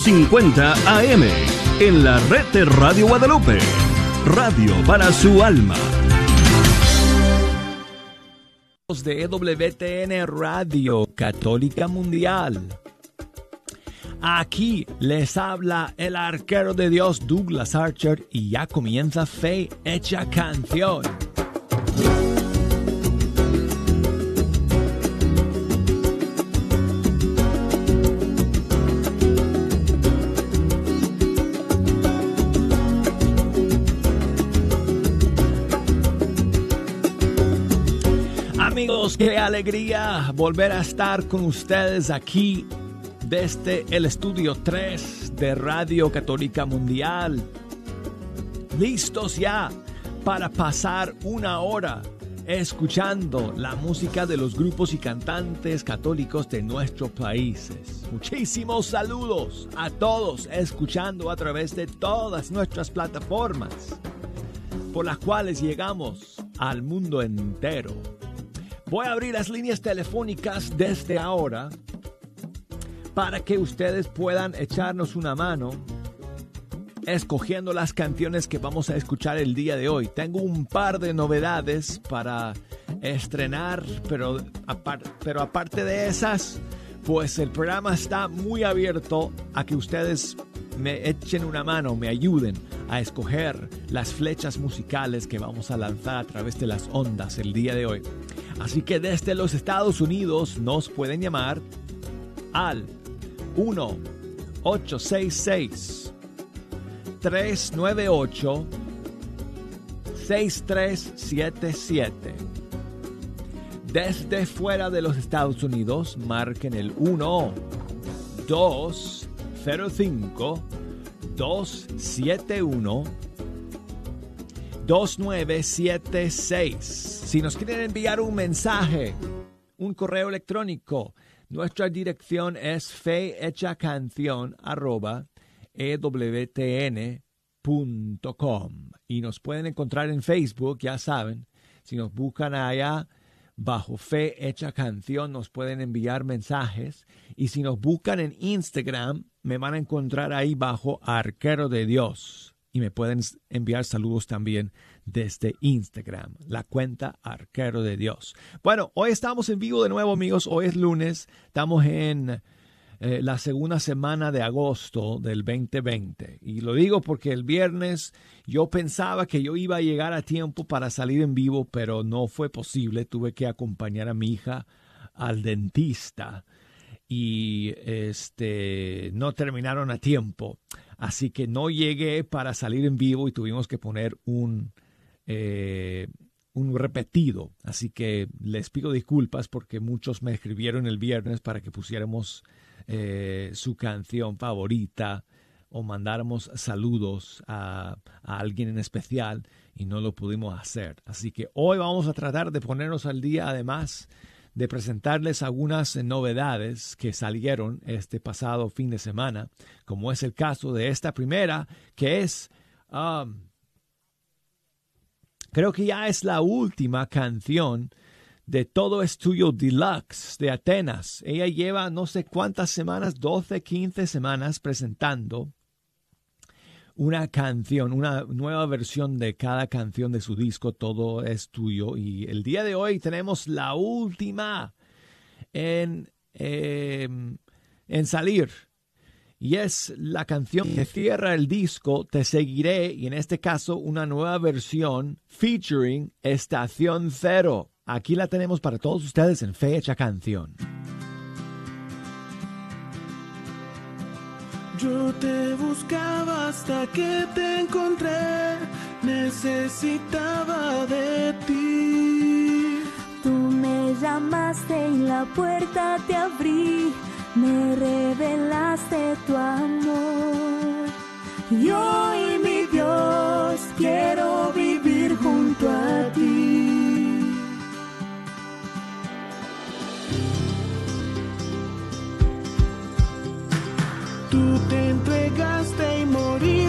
50 AM en la red de Radio Guadalupe. Radio para su alma. De EWTN Radio Católica Mundial. Aquí les habla el arquero de Dios Douglas Archer y ya comienza Fe Hecha Canción. Qué alegría volver a estar con ustedes aquí desde el estudio 3 de Radio Católica Mundial. Listos ya para pasar una hora escuchando la música de los grupos y cantantes católicos de nuestros países. Muchísimos saludos a todos escuchando a través de todas nuestras plataformas por las cuales llegamos al mundo entero. Voy a abrir las líneas telefónicas desde ahora para que ustedes puedan echarnos una mano escogiendo las canciones que vamos a escuchar el día de hoy. Tengo un par de novedades para estrenar, pero, aparte de esas, pues el programa está muy abierto a que ustedes me echen una mano, me ayuden a escoger las flechas musicales que vamos a lanzar a través de las ondas el día de hoy. Así que desde los Estados Unidos nos pueden llamar al 1 866 398 6377 Desde fuera de los Estados Unidos, marquen el 1 205 271 2976. Si nos quieren enviar un mensaje, un correo electrónico, nuestra dirección es fehechacanción.ewtn.com y nos pueden encontrar en Facebook, ya saben, si nos buscan allá bajo Fe Hecha Canción nos pueden enviar mensajes. Y si nos buscan en Instagram me van a encontrar ahí bajo Arquero de Dios y me pueden enviar saludos también desde Instagram, la cuenta Arquero de Dios. Bueno, hoy estamos en vivo de nuevo amigos, hoy es lunes, estamos en eh, la segunda semana de agosto del 2020 y lo digo porque el viernes yo pensaba que yo iba a llegar a tiempo para salir en vivo, pero no fue posible, tuve que acompañar a mi hija al dentista y este no terminaron a tiempo. Así que no llegué para salir en vivo y tuvimos que poner un, eh, un repetido. Así que les pido disculpas porque muchos me escribieron el viernes para que pusiéramos eh, su canción favorita o mandáramos saludos a, a, alguien en especial y no lo pudimos hacer. Así que hoy vamos a tratar de ponernos al día además de presentarles algunas novedades que salieron este pasado fin de semana, como es el caso de esta primera, que es, um, creo que ya es la última canción de Todo Estudio Deluxe de Atenas. Ella lleva no sé cuántas semanas, 12, 15 semanas presentando una canción, una nueva versión de cada canción de su disco, todo es tuyo. Y el día de hoy tenemos la última en, eh, en salir. Y es la canción que cierra el disco, Te Seguiré, y en este caso una nueva versión featuring Estación Cero. Aquí la tenemos para todos ustedes en Fecha Canción. Yo te buscaba hasta que te encontré, necesitaba de ti. Tú me llamaste y la puerta te abrí, me revelaste tu amor. Y hoy, mi Dios, quiero vivir junto a ti. Te entregaste y moriste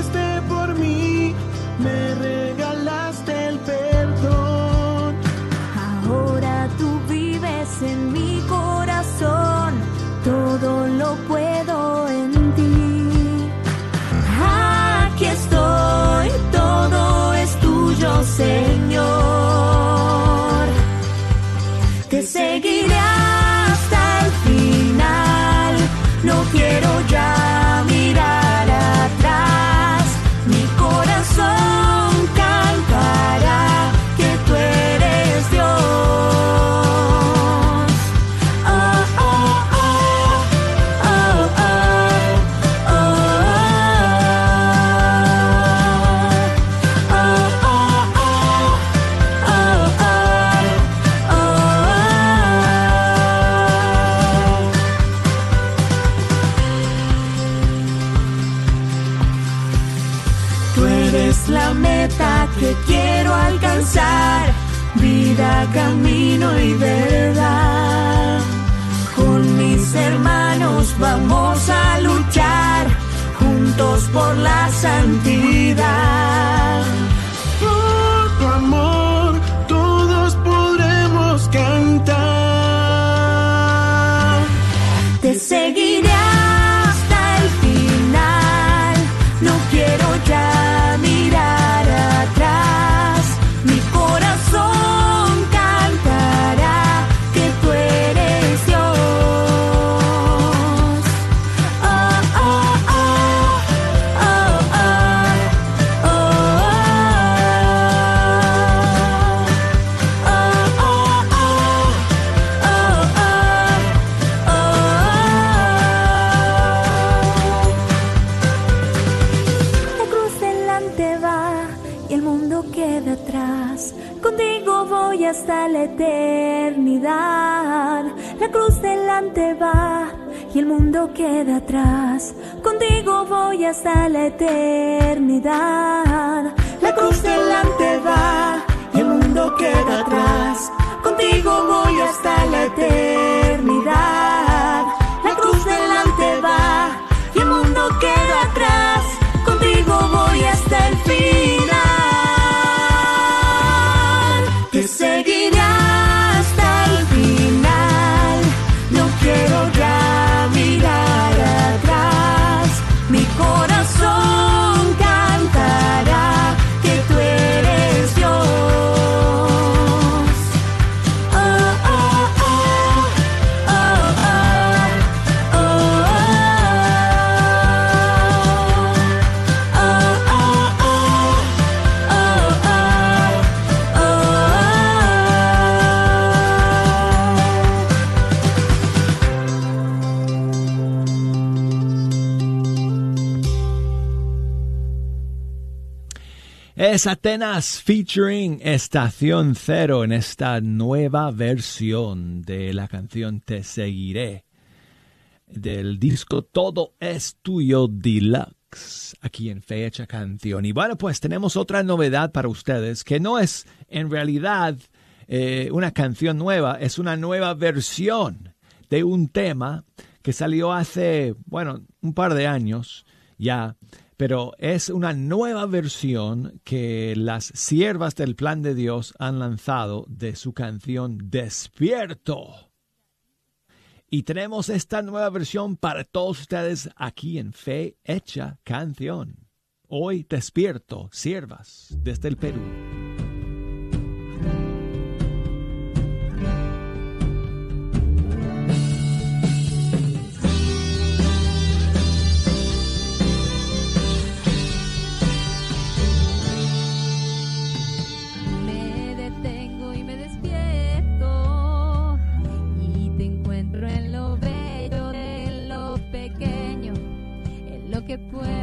camino y verdad. Con mis hermanos vamos a luchar juntos por la santidad. Mundo queda atrás. Contigo voy hasta la eternidad. La cruz delante va y el mundo queda atrás. Contigo voy hasta la eternidad. Es Atenas featuring Estación Cero en esta nueva versión de la canción Te Seguiré del disco Todo es Tuyo Deluxe aquí en Fecha Canción. Y bueno, pues tenemos otra novedad para ustedes que no es en realidad eh, una canción nueva, es una nueva versión de un tema que salió hace, bueno, un par de años ya, pero es una nueva versión que las siervas del plan de Dios han lanzado de su canción Despierto. Y tenemos esta nueva versión para todos ustedes aquí en Fe Hecha Canción. Hoy despierto, siervas desde el Perú. Que pueda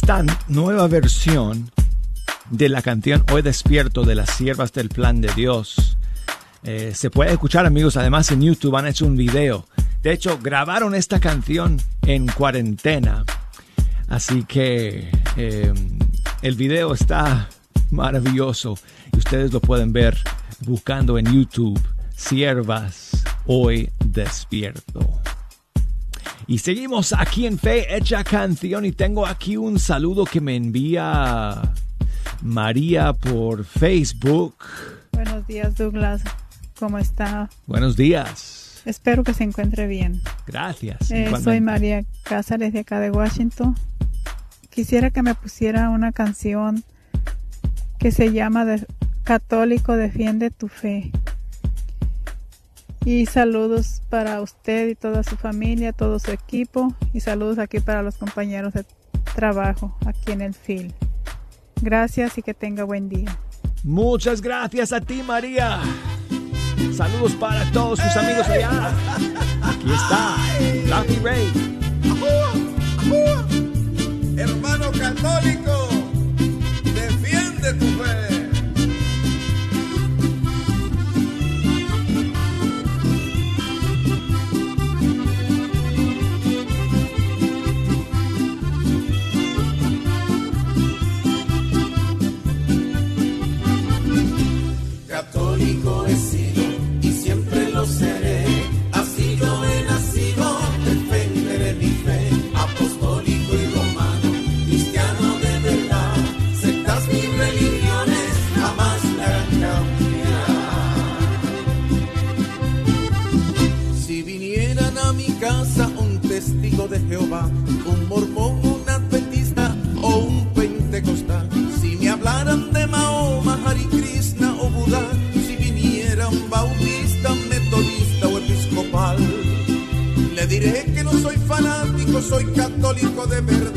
esta nueva versión de la canción Hoy despierto de las siervas del plan de Dios. Eh, se puede escuchar amigos, además en YouTube han hecho un video. De hecho, grabaron esta canción en cuarentena. Así que eh, el video está maravilloso y ustedes lo pueden ver buscando en YouTube Siervas Hoy Despierto. Y seguimos aquí en Fe Hecha Canción y tengo aquí un saludo que me envía María por Facebook. Buenos días Douglas, ¿cómo está? Buenos días. Espero que se encuentre bien. Gracias. Eh, soy María Cáceres de acá de Washington. Quisiera que me pusiera una canción que se llama de Católico Defiende tu Fe. Y saludos para usted y toda su familia, todo su equipo. Y saludos aquí para los compañeros de trabajo aquí en el FIL. Gracias y que tenga buen día. Muchas gracias a ti, María. Saludos para todos sus amigos allá. Aquí está, Lucky Ray. Hermano católico, defiende tu fe. católico. católico de verdad.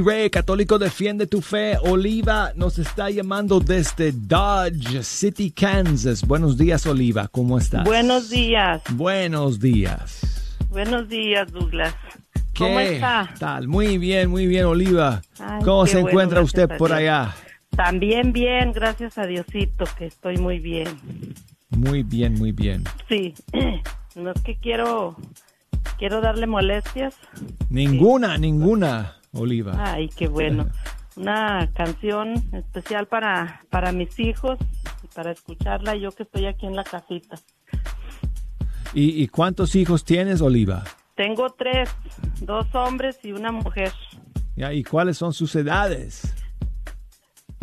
Rey, católico defiende tu fe. Oliva nos está llamando desde Dodge City, Kansas. Buenos días, Oliva. ¿Cómo estás? Buenos días. Buenos días. Buenos días, Douglas. ¿Cómo ¿Qué está? tal? Muy bien, muy bien, Oliva. Ay, ¿Cómo se encuentra usted por Dios. allá? También bien, gracias a Diosito, que estoy muy bien. Muy bien, muy bien. Sí, no es que quiero, quiero darle molestias. Ninguna, ninguna, Oliva. Ay, qué bueno. Una canción especial para, para mis hijos y para escucharla yo que estoy aquí en la casita. ¿Y, y cuántos hijos tienes, Oliva? Tengo tres, dos hombres y una mujer. Ya, ¿Y cuáles son sus edades?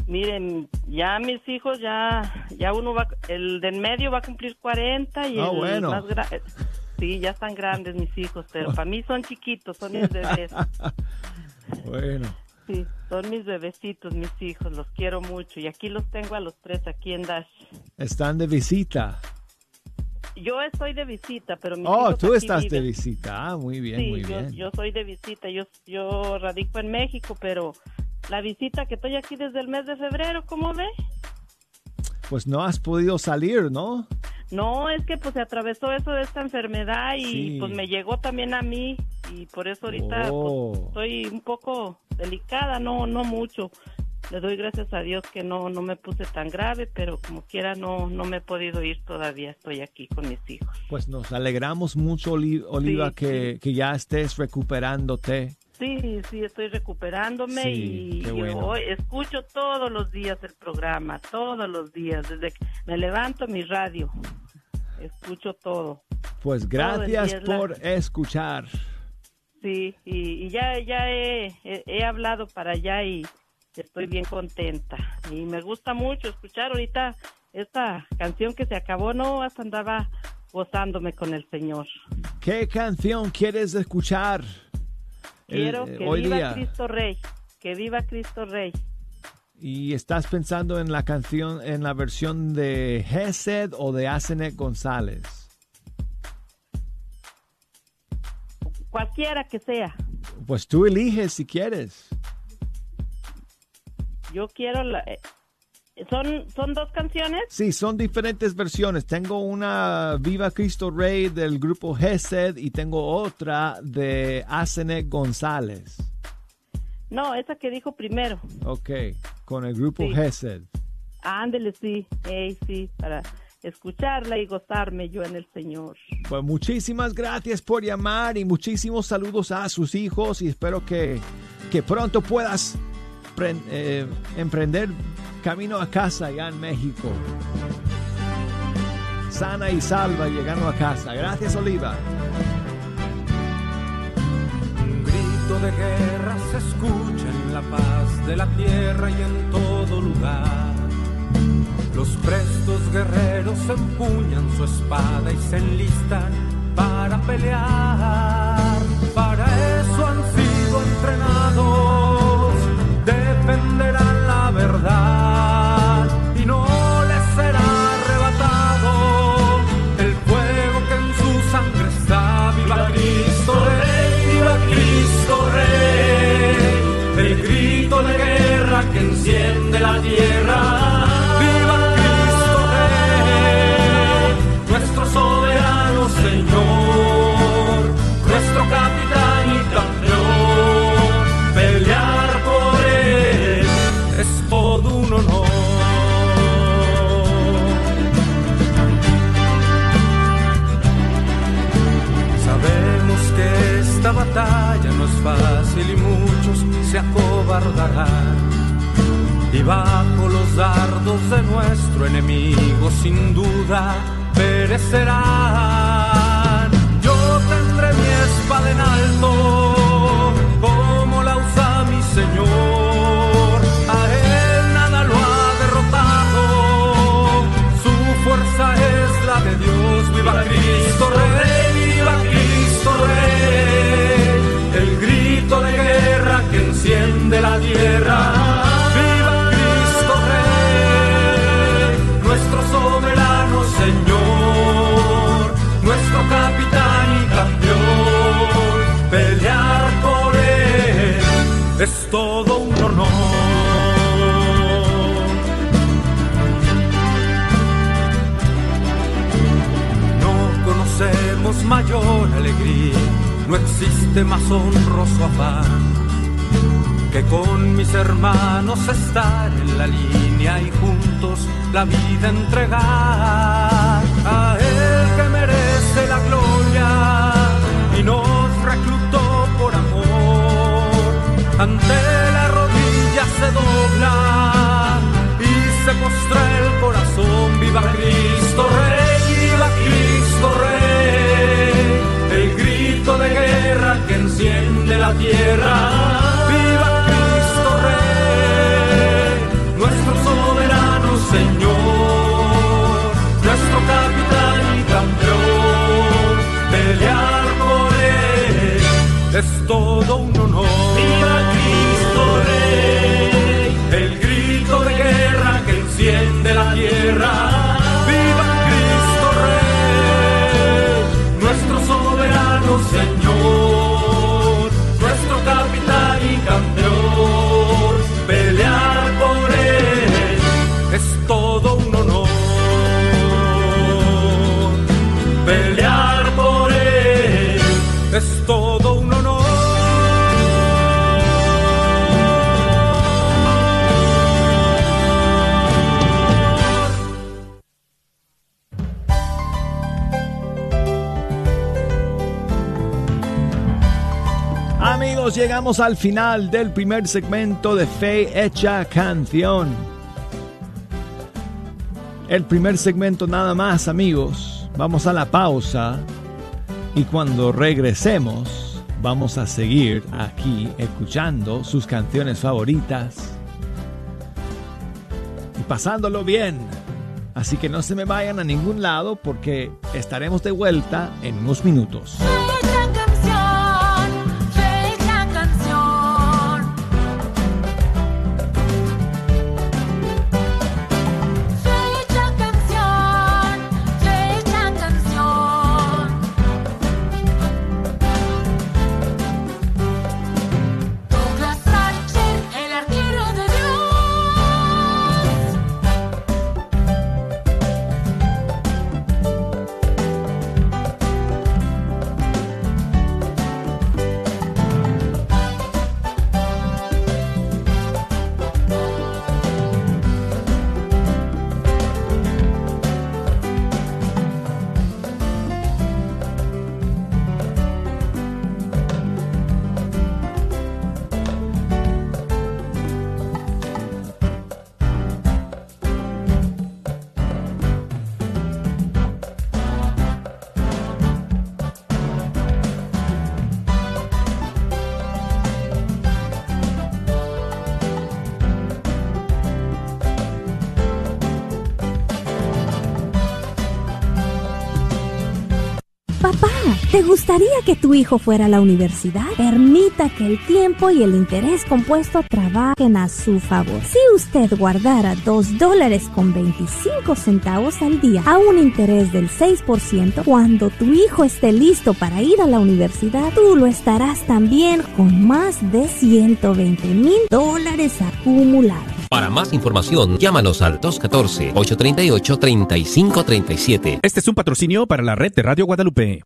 Miren, ya mis hijos, ya, ya uno va, el de en medio va a cumplir 40 y Ah, el bueno. más grande, sí, ya están grandes mis hijos, pero para mí son chiquitos, son mis bebés, Bueno, sí, son mis bebecitos, mis hijos, los quiero mucho y aquí los tengo a los tres aquí en Dash. están de visita. Yo estoy de visita, pero mis Oh, hijos tú aquí estás de visita. Ah, muy bien, Sí, muy yo, bien. yo soy de visita, yo, yo radico en México, pero la visita que estoy aquí desde el mes de febrero, ¿cómo ve? Pues no has podido salir, ¿no? No, es que pues se atravesó eso de esta enfermedad y Sí. pues me llegó también a mí y por eso ahorita Oh. pues, estoy un poco delicada, no no mucho. Le doy gracias a Dios que no no me puse tan grave, pero como quiera no no me he podido ir todavía, estoy aquí con mis hijos. Pues nos alegramos mucho, Oli- Oliva, Sí, que, que ya estés recuperándote. Sí, sí, estoy recuperándome Sí, y, bueno. hoy escucho todos los días el programa, todos los días, desde que me levanto mi radio, escucho todo. Pues gracias la- por escuchar. Sí, y, y ya, ya he, he- he hablado para allá y estoy bien contenta. Y me gusta mucho escuchar ahorita esta canción que se acabó, no, hasta andaba gozándome con el Señor. ¿Qué canción quieres escuchar? Quiero eh, que hoy viva día? Cristo Rey, que viva Cristo Rey. ¿Y estás pensando en la canción, en la versión de Gesed o de Asenet González? Cualquiera que sea, Pues tú eliges si quieres. yo quiero la... ¿Son, ¿Son dos canciones? Sí, son diferentes versiones. Tengo una Viva Cristo Rey del grupo Gesed y tengo otra de Asenet González. No, esa que dijo primero. Ok, con el grupo Sí. Gesed. Ándele, sí, ey, sí, para escucharla y gozarme yo en el Señor. Pues muchísimas gracias por llamar y muchísimos saludos a sus hijos y espero que, que pronto puedas eh, emprender camino a casa allá en México. Sana y salva llegando a casa. Gracias, Oliva. Un grito de guerra se escucha en la paz de la tierra y en todo lugar. Los prestos guerreros empuñan su espada y se enlistan para pelear. Para eso han sido entrenados, la vida entregar a Él que merece la gloria y nos reclutó por amor. Ante la rodilla se dobla y se postra el corazón. Viva Cristo Rey, viva Cristo Rey, el grito de guerra que enciende la tierra. Llegamos al final del primer segmento de Fe Hecha Canción. El primer segmento nada más, amigos. Vamos a la pausa y cuando regresemos vamos a seguir aquí escuchando sus canciones favoritas y pasándolo bien. Así que no se me vayan a ningún lado porque estaremos de vuelta en unos minutos. ¿Te gustaría que tu hijo fuera a la universidad? Permita que el tiempo y el interés compuesto trabajen a su favor. Si usted guardara 2 dólares con 25 centavos al día a un interés del 6%, cuando tu hijo esté listo para ir a la universidad, tú lo estarás también con más de 120 mil dólares acumulados. Para más información, llámanos al 214-838-3537. Este es un patrocinio para la red de Radio Guadalupe.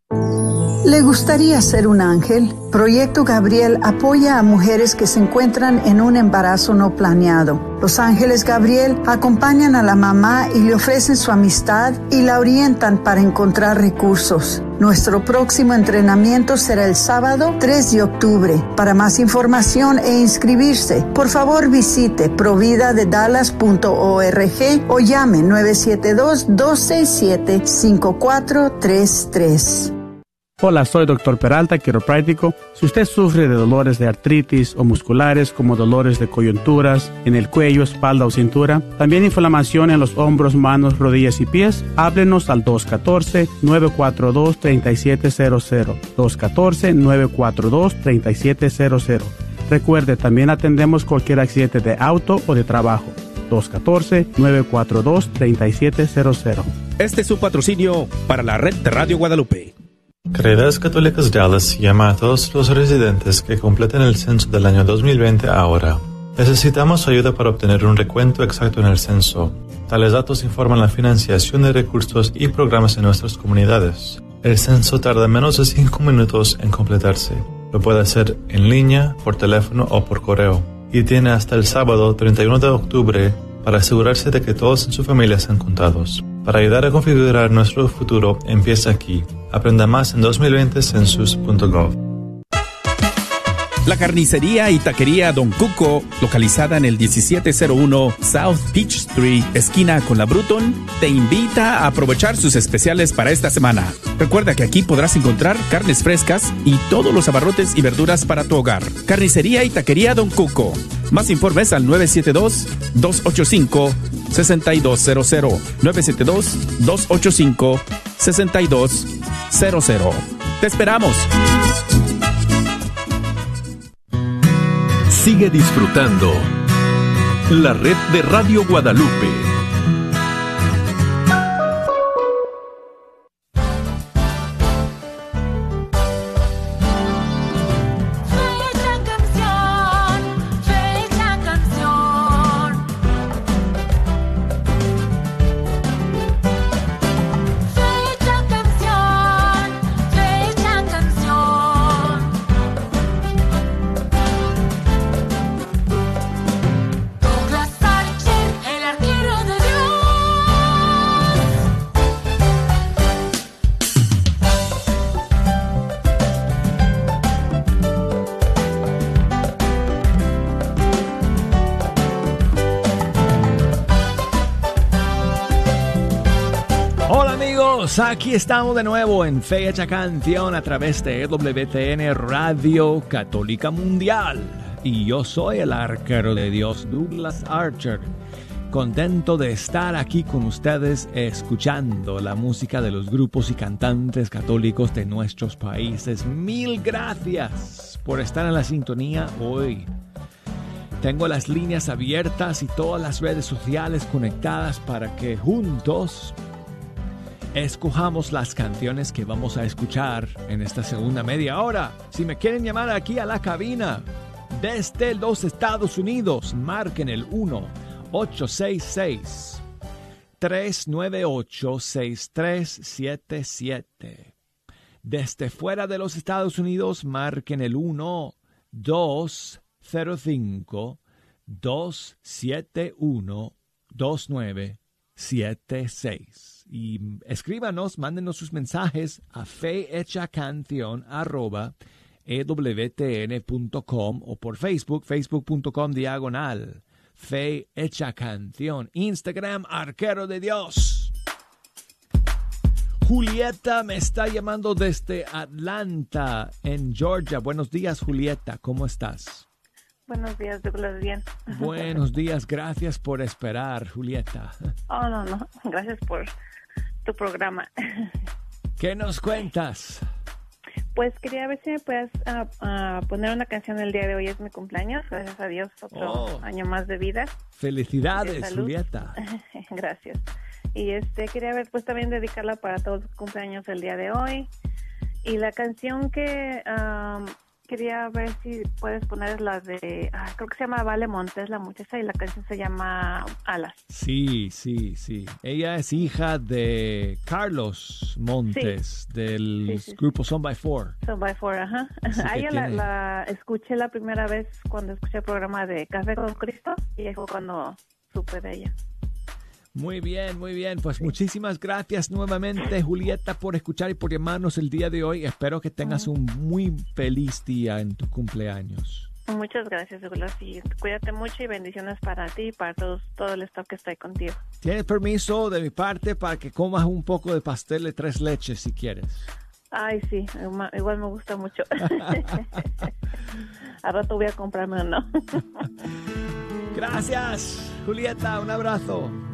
¿Le gustaría ser un ángel? Proyecto Gabriel apoya a mujeres que se encuentran en un embarazo no planeado. Los ángeles Gabriel acompañan a la mamá y le ofrecen su amistad y la orientan para encontrar recursos. Nuestro próximo entrenamiento será el sábado 3 de octubre. Para más información e inscribirse, por favor visite providadedallas.org o llame 972-267-5433. Hola, soy Dr. Peralta, quiropráctico. Si usted sufre de dolores de artritis o musculares como dolores de coyunturas en el cuello, espalda o cintura, también inflamación en los hombros, manos, rodillas y pies, háblenos al 214-942-3700. 214-942-3700. Recuerde, también atendemos cualquier accidente de auto o de trabajo. 214-942-3700. Este es un patrocinio para la red de Radio Guadalupe. Caridades Católicas Dallas llama a todos los residentes que completen el censo del año 2020 ahora. Necesitamos ayuda para obtener un recuento exacto en el censo. Tales datos informan la financiación de recursos y programas en nuestras comunidades. El censo tarda menos de 5 minutos en completarse. Lo puede hacer en línea, por teléfono o por correo. Y tiene hasta el sábado 31 de octubre para asegurarse de que todos en su familia sean contados. Para ayudar a configurar nuestro futuro, empieza aquí. Aprenda más en 2020census.gov. La carnicería y taquería Don Cuco, localizada en el 1701 South Peach Street, esquina con la Bruton, te invita a aprovechar sus especiales para esta semana. Recuerda que aquí podrás encontrar carnes frescas y todos los abarrotes y verduras para tu hogar. Carnicería y taquería Don Cuco. Más informes al 972-285-6200. 972-285-6200. Te esperamos. Sigue disfrutando la red de Radio Guadalupe. Amigos, aquí estamos de nuevo en Fecha Canción a través de WTN Radio Católica Mundial. Y yo soy el arquero de Dios, Douglas Archer. Contento de estar aquí con ustedes escuchando la música de los grupos y cantantes católicos de nuestros países. Mil gracias por estar en la sintonía hoy. Tengo las líneas abiertas y todas las redes sociales conectadas para que juntos escojamos las canciones que vamos a escuchar en esta segunda media hora. Si me quieren llamar aquí a la cabina desde los Estados Unidos, marquen el 1-866. 398-6377. Desde fuera de los Estados Unidos, marquen el 1 205 271 2976 y escríbanos, mándenos sus mensajes a fehechacanción@ewtn.com o por Facebook, facebook.com diagonal Fe Hecha Canción, Instagram Arquero de Dios. Julieta me está llamando desde Atlanta, en Georgia. Buenos días, Julieta, ¿cómo estás? Buenos días, Douglas. Bien. Buenos días, gracias por esperar, Julieta. Oh, no, no. Gracias por tu programa. ¿Qué nos cuentas? Pues quería ver si me puedes ah, ah, poner una canción el día de hoy. Es mi cumpleaños. Gracias a Dios, otro Oh. año más de vida. De Felicidades. Julieta. Gracias. Y este quería ver, pues también dedicarla para todos los cumpleaños el día de hoy. Y la canción que am, quería ver si puedes poner es la de, ah, creo que se llama Vale Montes, la muchacha, y la canción se llama Alas. Sí, sí, sí. Ella es hija de Carlos Montes del Sí, sí, sí. grupo Son by Four. So by Four, ajá. A ella la, la escuché la primera vez cuando escuché el programa de Café con Cristo y fue cuando supe de ella. Muy bien, muy bien. Pues muchísimas gracias nuevamente, Julieta, por escuchar y por llamarnos el día de hoy. Espero que tengas un muy feliz día en tu cumpleaños. Muchas gracias, Douglas, y cuídate mucho y bendiciones para ti y para todos, todo el staff que está ahí contigo. Tienes permiso de mi parte para que comas un poco de pastel de tres leches si quieres. Ay, sí, igual me gusta mucho. Al rato voy a comprarme uno. Gracias, Julieta. Un abrazo.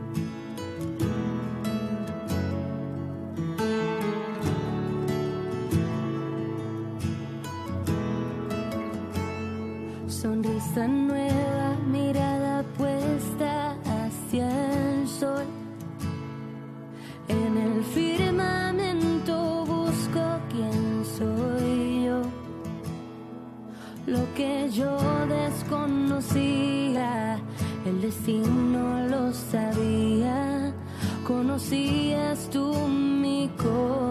Sonrisa nueva, mirada puesta hacia el sol. En el firmamento busco quién soy yo. Lo que yo desconocía, el destino lo sabía. Conocías tú mi corazón.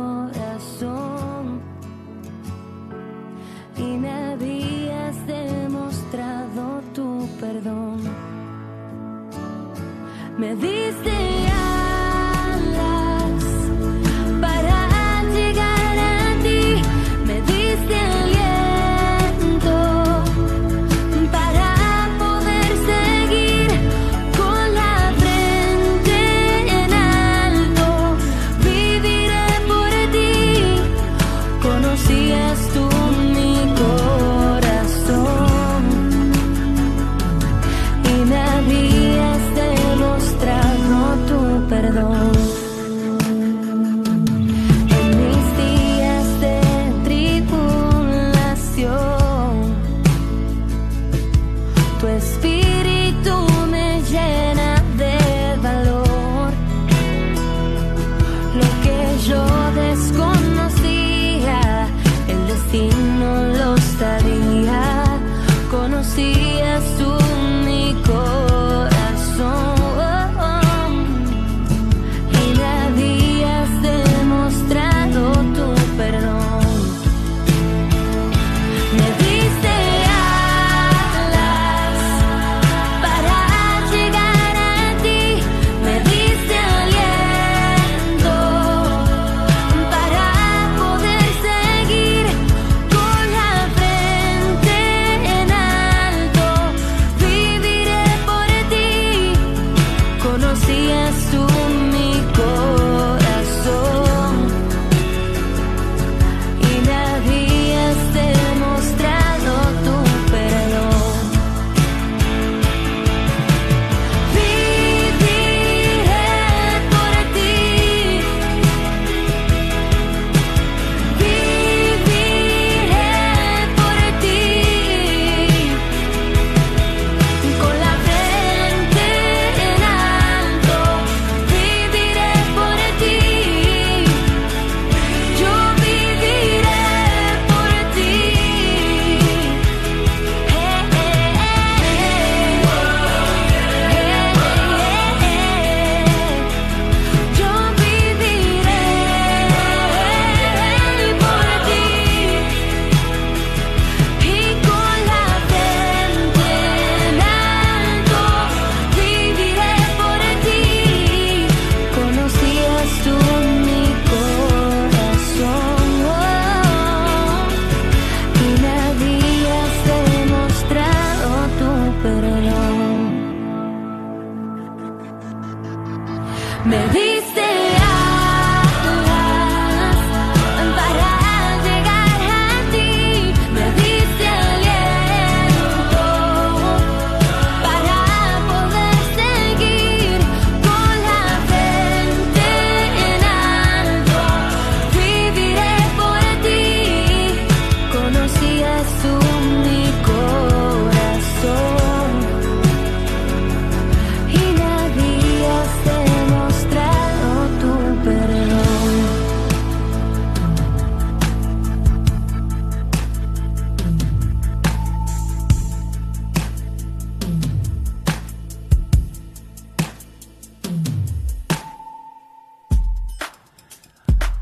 perdón. Me diste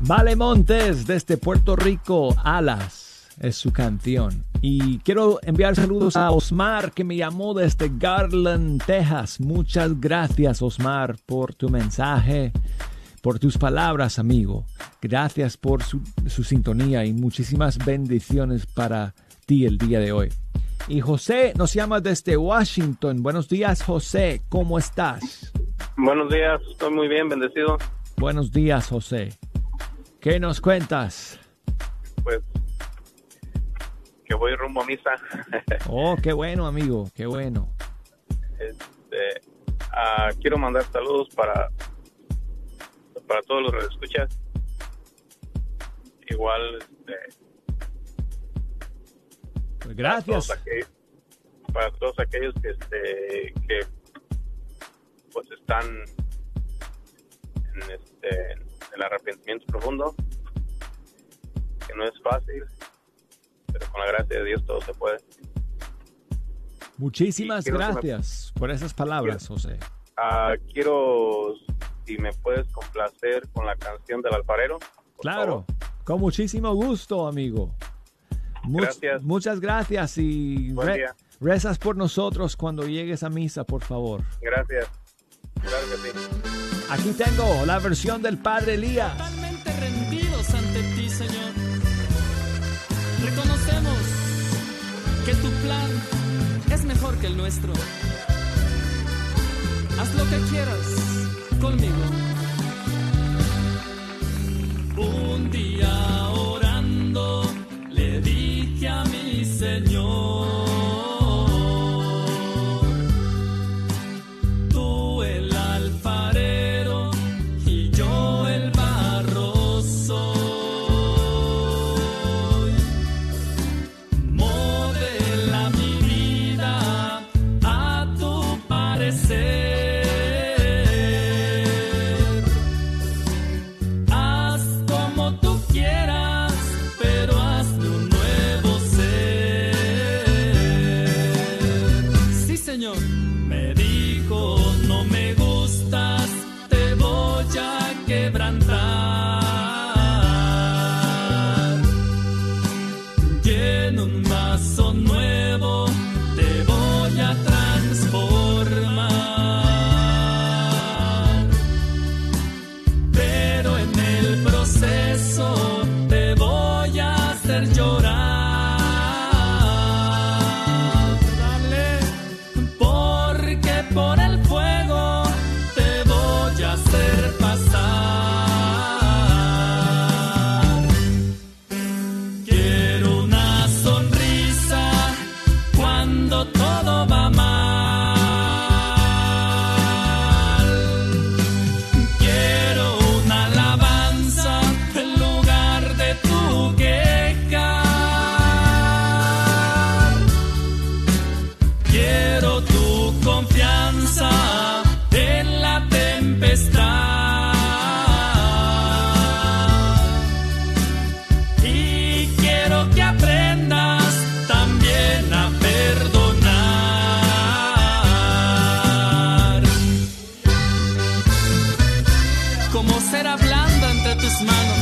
Vale Montes desde Puerto Rico, Alas es su canción. Y quiero enviar saludos a Osmar que me llamó desde Garland, Texas. Muchas gracias Osmar por tu mensaje, por tus palabras amigo. Gracias por su, su sintonía y muchísimas bendiciones para ti el día de hoy. Y José nos llama desde Washington. Buenos días José, ¿cómo estás? Buenos días, estoy muy bien, bendecido. Buenos días José. ¿Qué nos cuentas? Pues que voy rumbo a misa. Oh, qué bueno, amigo, qué bueno. Este, ah, quiero mandar saludos para para todos los que escuchas. Igual, este, Pues gracias. Para todos, aquellos, para todos aquellos que, este, que pues están en este en el arrepentimiento profundo, que no es fácil, pero con la gracia de Dios todo se puede. Muchísimas gracias por esas palabras, José. Uh, quiero, si me puedes complacer con la canción del alfarero. Claro, con muchísimo gusto, amigo. Much. Muchas gracias y re rezas por nosotros cuando llegues a misa, por favor. Gracias. Claro que sí. Aquí tengo la versión del padre Elías. Totalmente rendidos ante ti, Señor. Reconocemos que tu plan es mejor que el nuestro. Haz lo que quieras conmigo. Un día orando le dije a mi Señor. las.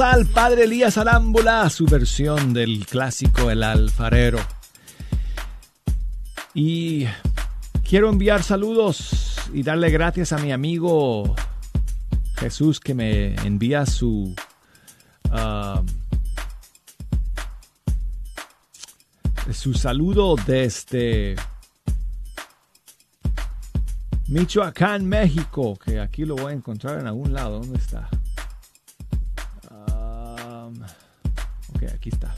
Al padre Elías Arámbula, su versión del clásico El alfarero. Y quiero enviar saludos y darle gracias a mi amigo Jesús que me envía su ah, su saludo desde Michoacán, México, que aquí lo voy a encontrar en algún lado. ¿Dónde está? aquí está.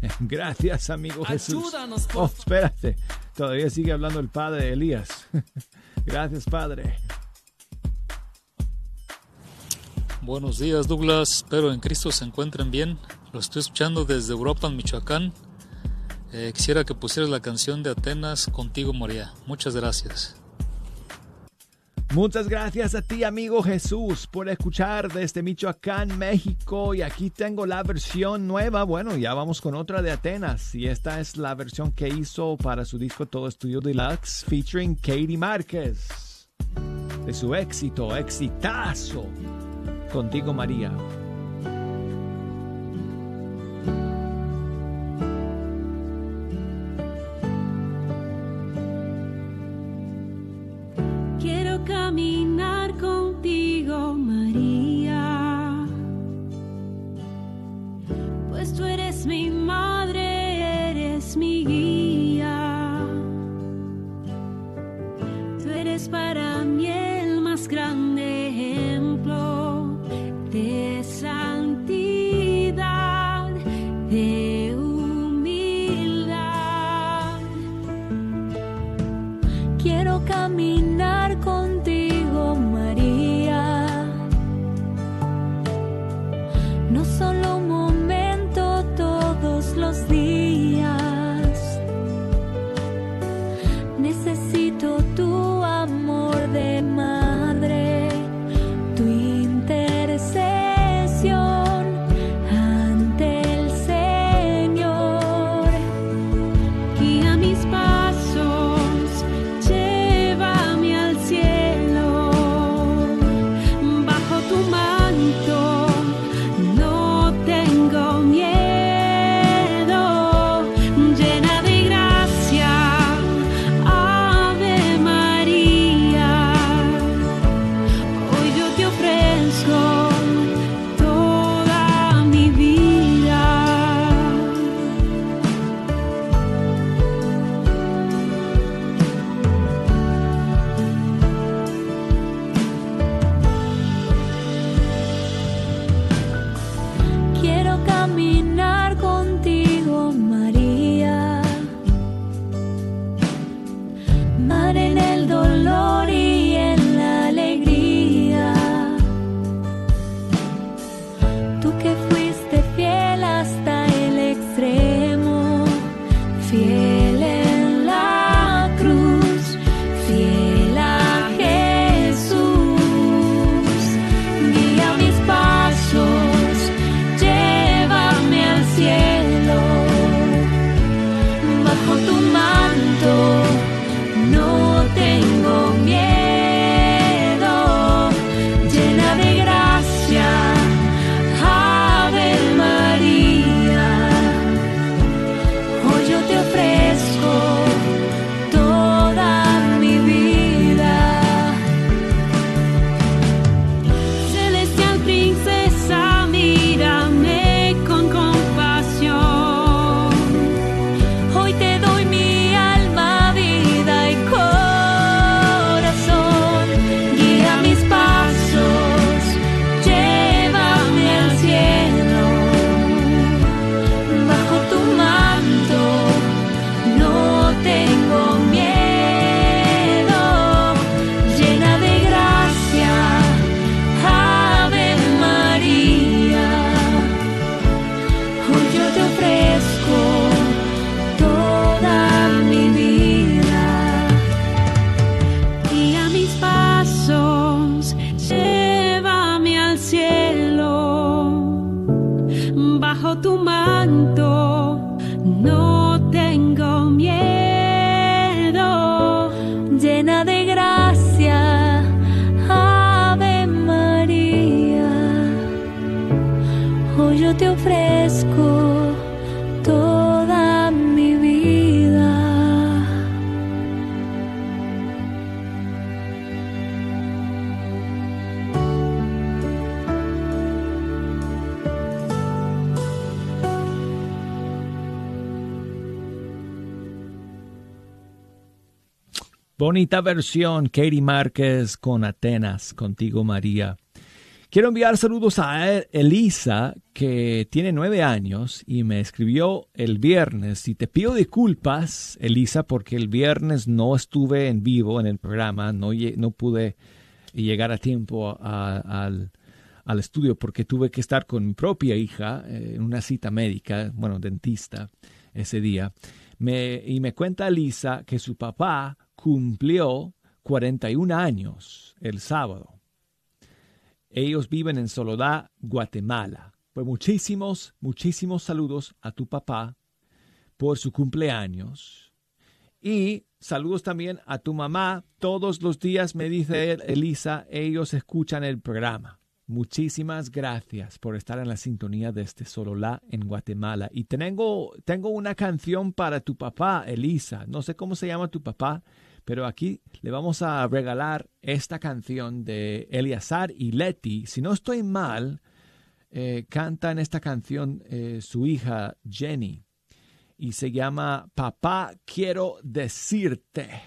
Gracias, amigo Jesús. Ayúdanos. Oh, espérate. Todavía sigue hablando el padre Elías. Gracias, padre. Buenos días, Douglas. Espero en Cristo se encuentren bien. Lo estoy escuchando desde Europa, Michoacán. Eh, quisiera que pusieras la canción de Atenas Contigo María. Muchas gracias. Muchas gracias a ti, amigo Jesús, por escuchar desde Michoacán, México. Y aquí tengo la versión nueva. Bueno, ya vamos con otra de Atenas. Y esta es la versión que hizo para su disco Todo Estudio Deluxe, featuring Katie Márquez. De su éxito, exitazo. Contigo, María. caminar contigo. fiel. Bonita versión, Katie Márquez con Atenas, contigo María. Quiero enviar saludos a Elisa, que tiene nueve años y me escribió el viernes. Y te pido disculpas, Elisa, porque el viernes no estuve en vivo en el programa, no, no pude llegar a tiempo al, al, estudio porque tuve que estar con mi propia hija eh, en una cita médica, bueno, dentista, ese día. Me, y me cuenta Elisa que su papá cumplió 41 años el sábado. Ellos viven en Soledad, Guatemala. Pues muchísimos, muchísimos saludos a tu papá por su cumpleaños. Y saludos también a tu mamá. Todos los días me dice Elisa, ellos escuchan el programa. Muchísimas gracias por estar en la sintonía de este Sololá en Guatemala. Y tengo, tengo una canción para tu papá, Elisa. No sé cómo se llama tu papá, pero aquí le vamos a regalar esta canción de Eliazar y Leti. Si no estoy mal, eh, canta en esta canción eh, su hija Jenny y se llama Papá quiero decirte.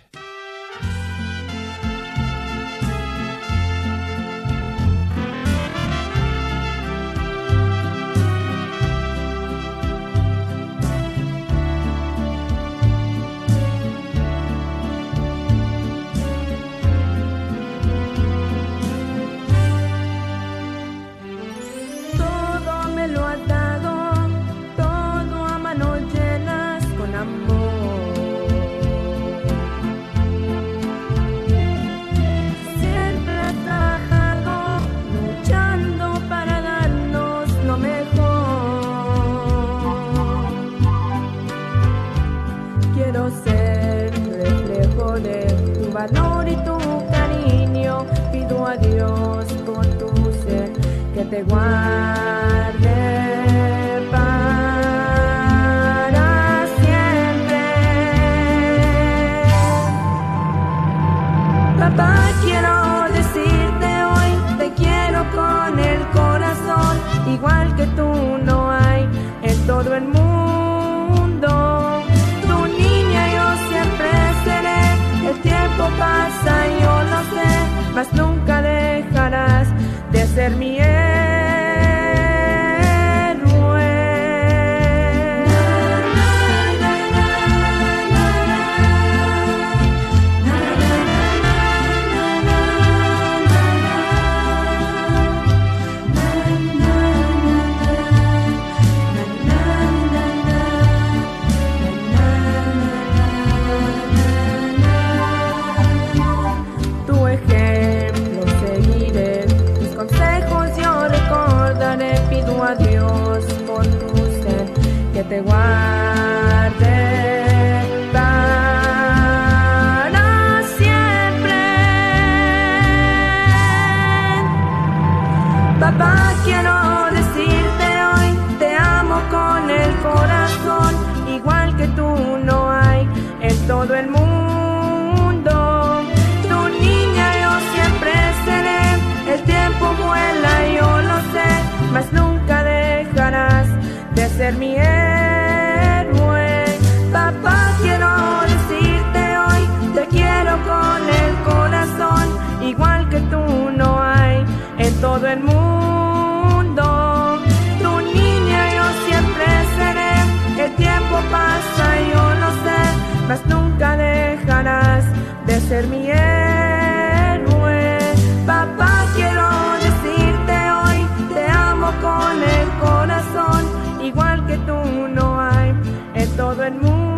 Ser mi héroe. Papá, quiero decirte hoy, te amo con el corazón, igual que tú no hay en todo el mundo.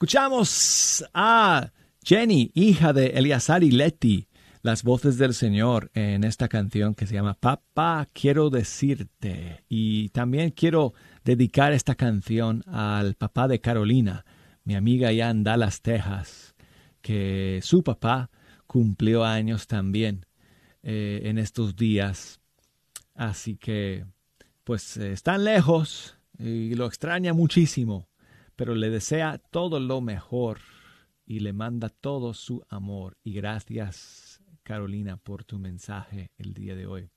Escuchamos a Jenny, hija de Eliazar y Leti, las voces del Señor en esta canción que se llama Papá, quiero decirte. Y también quiero dedicar esta canción al papá de Carolina, mi amiga allá en Dallas, Texas, que su papá cumplió años también eh, en estos días. Así que, pues, eh, están lejos y lo extraña muchísimo pero le desea todo lo mejor y le manda todo su amor. Y gracias, Carolina, por tu mensaje el día de hoy.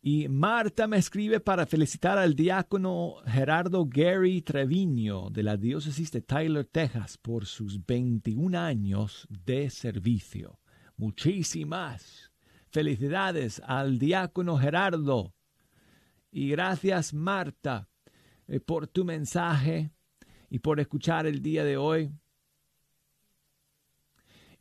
Y Marta me escribe para felicitar al diácono Gerardo Gary Treviño de la diócesis de Tyler, Texas, por sus 21 años de servicio. Muchísimas felicidades al diácono Gerardo. Y gracias Marta eh, por tu mensaje y por escuchar el día de hoy.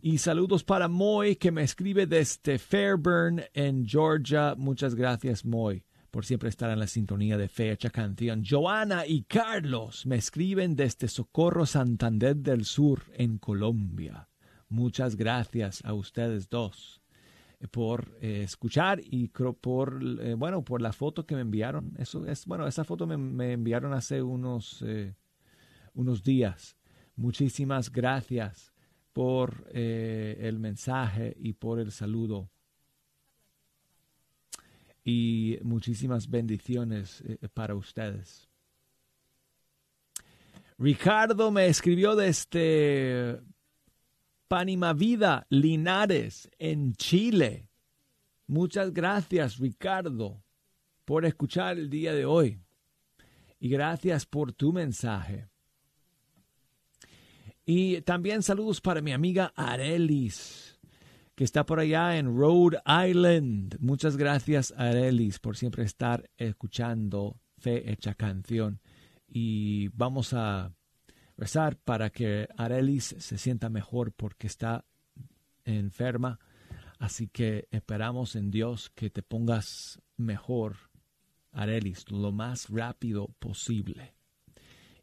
Y saludos para Moy, que me escribe desde Fairburn, en Georgia. Muchas gracias, Moy, por siempre estar en la sintonía de Fecha Canción. Joana y Carlos me escriben desde Socorro, Santander del Sur, en Colombia. Muchas gracias a ustedes dos eh, por eh, escuchar y por eh, bueno por la foto que me enviaron eso es bueno esa foto me, me enviaron hace unos unos días muchísimas gracias por eh, el mensaje y por el saludo. Y muchísimas bendiciones eh, para ustedes. Ricardo me escribió desde Panima Vida, Linares, en Chile. Muchas gracias, Ricardo, por escuchar el día de hoy. Y gracias por tu mensaje. Y también saludos para mi amiga Arelis, que está por allá en Rhode Island. Muchas gracias, Arelis, por siempre estar escuchando Fe Hecha Canción. Y vamos a rezar para que Arelis se sienta mejor porque está enferma. Así que esperamos en Dios que te pongas mejor, Arelis, lo más rápido posible.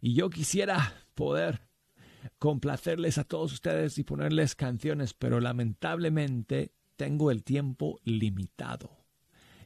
Y yo quisiera poder complacerles a todos ustedes y ponerles canciones, pero lamentablemente tengo el tiempo limitado.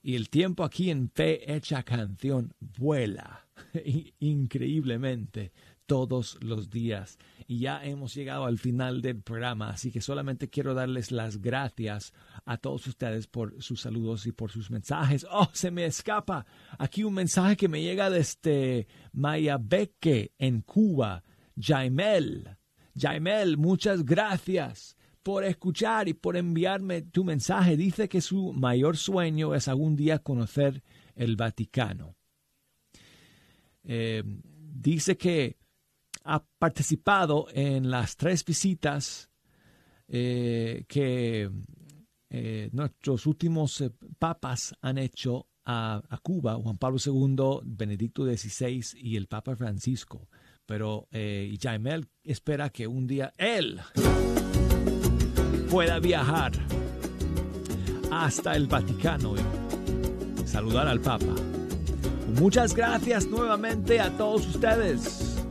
Y el tiempo aquí en Fe Hecha Canción vuela increíblemente todos los días. Y ya hemos llegado al final del programa, así que solamente quiero darles las gracias a todos ustedes por sus saludos y por sus mensajes. Oh, se me escapa aquí un mensaje que me llega desde Mayabeque, en Cuba. Jaimel. Jaimel, muchas gracias por escuchar y por enviarme tu mensaje. Dice que su mayor sueño es algún día conocer el Vaticano. Eh, dice que ha participado en las tres visitas eh, que eh, nuestros últimos papas han hecho a, a, Cuba, Juan Pablo II, Benedicto XVI y el Papa Francisco pero eh, Jaimel espera que un día él pueda viajar hasta el Vaticano y saludar al Papa. Muchas gracias nuevamente a todos ustedes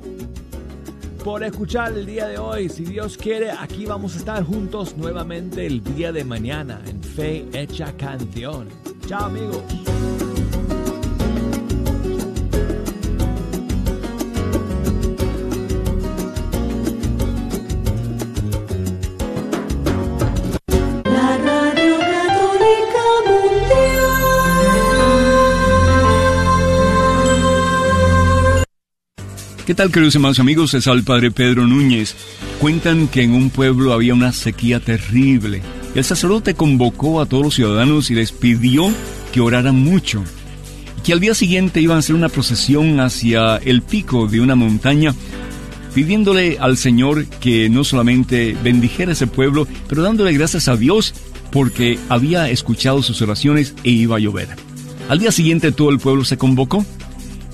por escuchar el día de hoy. Si Dios quiere, aquí vamos a estar juntos nuevamente el día de mañana en Fe Hecha Canción. Chao amigos. ¿Qué tal, queridos hermanos amigos? Es al Padre Pedro Núñez. Cuentan que en un pueblo había una sequía terrible. El sacerdote convocó a todos los ciudadanos y les pidió que oraran mucho. Y que al día siguiente iban a hacer una procesión hacia el pico de una montaña, pidiéndole al Señor que no solamente bendijera ese pueblo, pero dándole gracias a Dios porque había escuchado sus oraciones e iba a llover. Al día siguiente todo el pueblo se convocó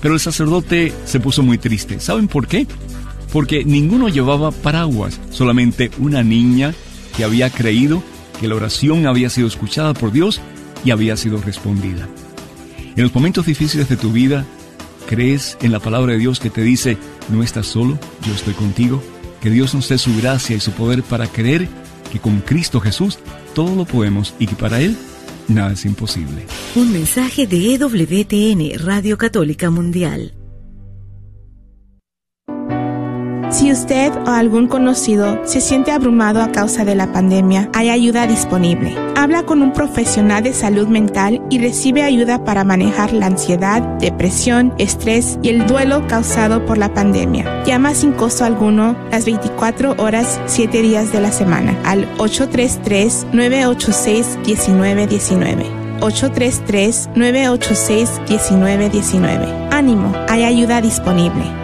pero el sacerdote se puso muy triste. ¿Saben por qué? Porque ninguno llevaba paraguas, solamente una niña que había creído que la oración había sido escuchada por Dios y había sido respondida. En los momentos difíciles de tu vida, ¿crees en la palabra de Dios que te dice, no estás solo, yo estoy contigo? Que Dios nos dé su gracia y su poder para creer que con Cristo Jesús todo lo podemos y que para Él Nada es imposible. Un mensaje de EWTN, Radio Católica Mundial. Si usted o algún conocido se siente abrumado a causa de la pandemia, hay ayuda disponible. Habla con un profesional de salud mental y recibe ayuda para manejar la ansiedad, depresión, estrés y el duelo causado por la pandemia. Llama sin costo alguno las 24 horas, 7 días de la semana al 833-986-1919. 1-833-986-1919. Ánimo, hay ayuda disponible.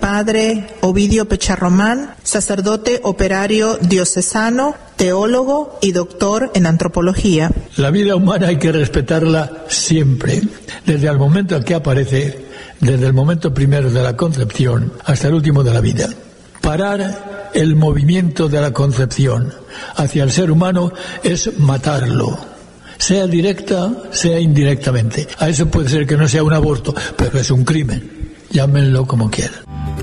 Padre Ovidio Pecharromán, sacerdote operario diocesano, teólogo y doctor en antropología. La vida humana hay que respetarla siempre, desde el momento en que aparece, desde el momento primero de la concepción hasta el último de la vida. Parar el movimiento de la concepción hacia el ser humano es matarlo, sea directa, sea indirectamente. A eso puede ser que no sea un aborto, pero es un crimen. Llámenlo como quieran.